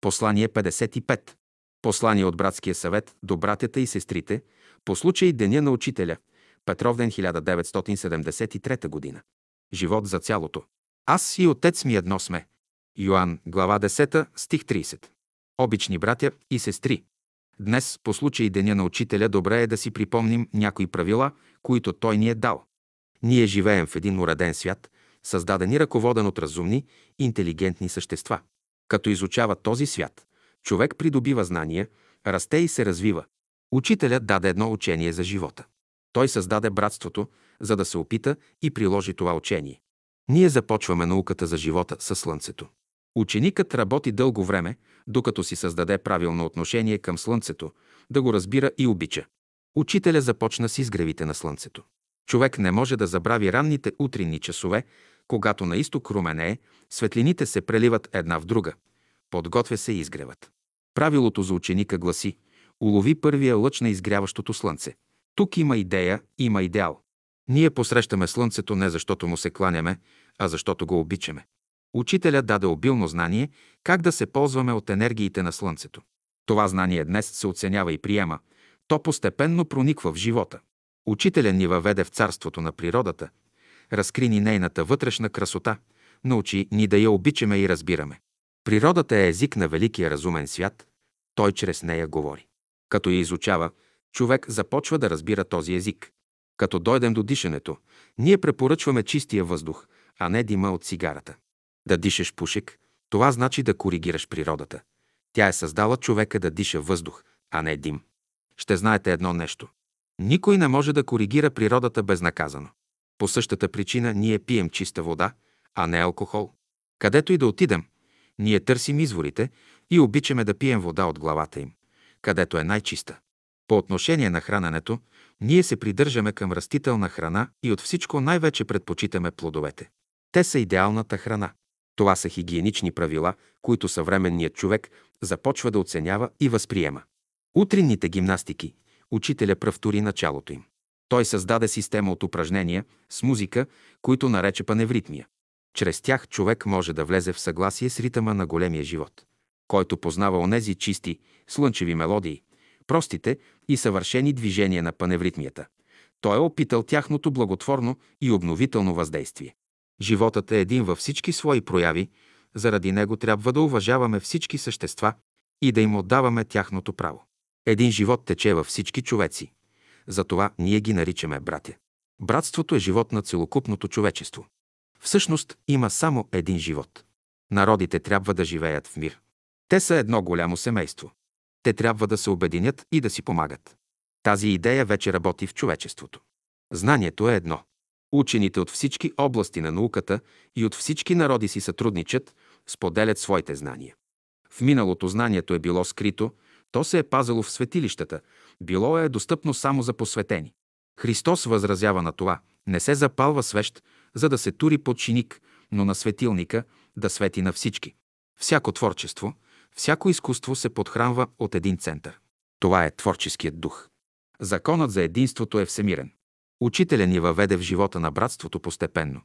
Послание 55. Послание от братския съвет до братята и сестрите по случай Деня на учителя. Петровден 1973 година. Живот за цялото. Аз и отец ми едно сме. Йоанн, глава 10, стих 30. Обични братя и сестри, днес, по случай Деня на Учителя, добре е да си припомним някои правила, които Той ни е дал. Ние живеем в един уреден свят, създаден и ръководен от разумни, интелигентни същества. Като изучава този свят, човек придобива знания, расте и се развива. Учителят даде едно учение за живота. Той създаде братството, за да се опита и приложи това учение. Ние започваме науката за живота със Слънцето. Ученикът работи дълго време, докато си създаде правилно отношение към Слънцето, да го разбира и обича. Учителя започна с изгревите на Слънцето. Човек не може да забрави ранните утринни часове, когато на изток руменее, светлините се преливат една в друга. Подготвя се изгревът. Правилото за ученика гласи улови първия лъч на изгряващото слънце. Тук има идея, има идеал. Ние посрещаме слънцето не защото му се кланяме, а защото го обичаме. Учителя даде обилно знание как да се ползваме от енергиите на Слънцето. Това знание днес се оценява и приема. То постепенно прониква в живота. Учителя ни въведе в царството на природата, разкри ни нейната вътрешна красота, научи ни да я обичаме и разбираме. Природата е език на великия разумен свят, той чрез нея говори. Като я изучава, човек започва да разбира този език. Като дойдем до дишането, ние препоръчваме чистия въздух, а не дима от цигарата. Да дишаш пушек, това значи да коригираш природата. Тя е създала човека да диша въздух, а не дим. Ще знаете едно нещо. Никой не може да коригира природата безнаказано. По същата причина ние пием чиста вода, а не алкохол. Където и да отидем, ние търсим изворите и обичаме да пием вода от главата им, където е най-чиста. По отношение на храненето, ние се придържаме към растителна храна и от всичко най-вече предпочитаме плодовете. Те са идеалната храна. Това са хигиенични правила, които съвременният човек започва да оценява и възприема. Утринните гимнастики, учителя правтори началото им. Той създаде система от упражнения с музика, които нарече паневритмия. Чрез тях човек може да влезе в съгласие с ритъма на големия живот, който познава онези чисти, слънчеви мелодии, простите и съвършени движения на паневритмията. Той е опитал тяхното благотворно и обновително въздействие. Животът е един във всички свои прояви, заради него трябва да уважаваме всички същества и да им отдаваме тяхното право. Един живот тече във всички човеци. Затова ние ги наричаме братя. Братството е живот на целокупното човечество. Всъщност има само един живот. Народите трябва да живеят в мир. Те са едно голямо семейство. Те трябва да се обединят и да си помагат. Тази идея вече работи в човечеството. Знанието е едно. Учените от всички области на науката и от всички народи си сътрудничат, споделят своите знания. В миналото знанието е било скрито, то се е пазало в светилищата, било е достъпно само за посветени. Христос възразява на това. Не се запалва свещ, за да се тури под но на светилника да свети на всички. Всяко творчество, всяко изкуство се подхранва от един център. Това е творческият дух. Законът за единството е всемирен. Учителя ни въведе в живота на братството постепенно.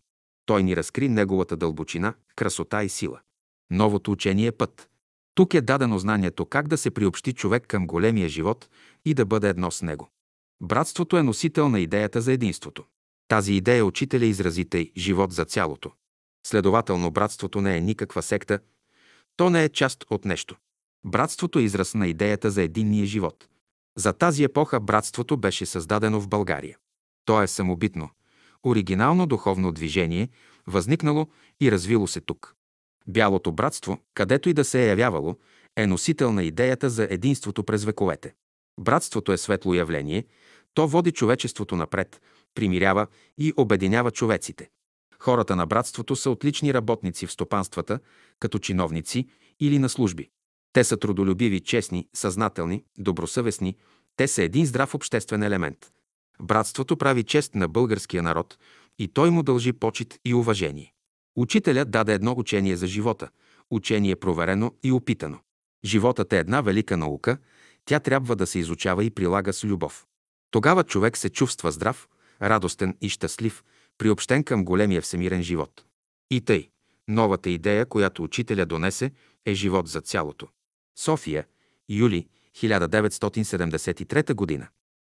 Той ни разкри неговата дълбочина, красота и сила. Новото учение е път. Тук е дадено знанието как да се приобщи човек към големия живот и да бъде едно с него. Братството е носител на идеята за единството. Тази идея учителя изрази тъй живот за цялото. Следователно, братството не е никаква секта, то не е част от нещо. Братството е израз на идеята за единния живот. За тази епоха братството беше създадено в България. То е самобитно, оригинално духовно движение, възникнало и развило се тук. Бялото братство, където и да се е явявало, е носител на идеята за единството през вековете. Братството е светло явление, то води човечеството напред, примирява и обединява човеците. Хората на братството са отлични работници в стопанствата, като чиновници или на служби. Те са трудолюбиви, честни, съзнателни, добросъвестни, те са един здрав обществен елемент. Братството прави чест на българския народ и той му дължи почет и уважение. Учителят даде едно учение за живота, учение проверено и опитано. Животът е една велика наука, тя трябва да се изучава и прилага с любов. Тогава човек се чувства здрав, радостен и щастлив, приобщен към големия всемирен живот. И тъй, новата идея, която учителя донесе, е живот за цялото. София, юли 1973 г.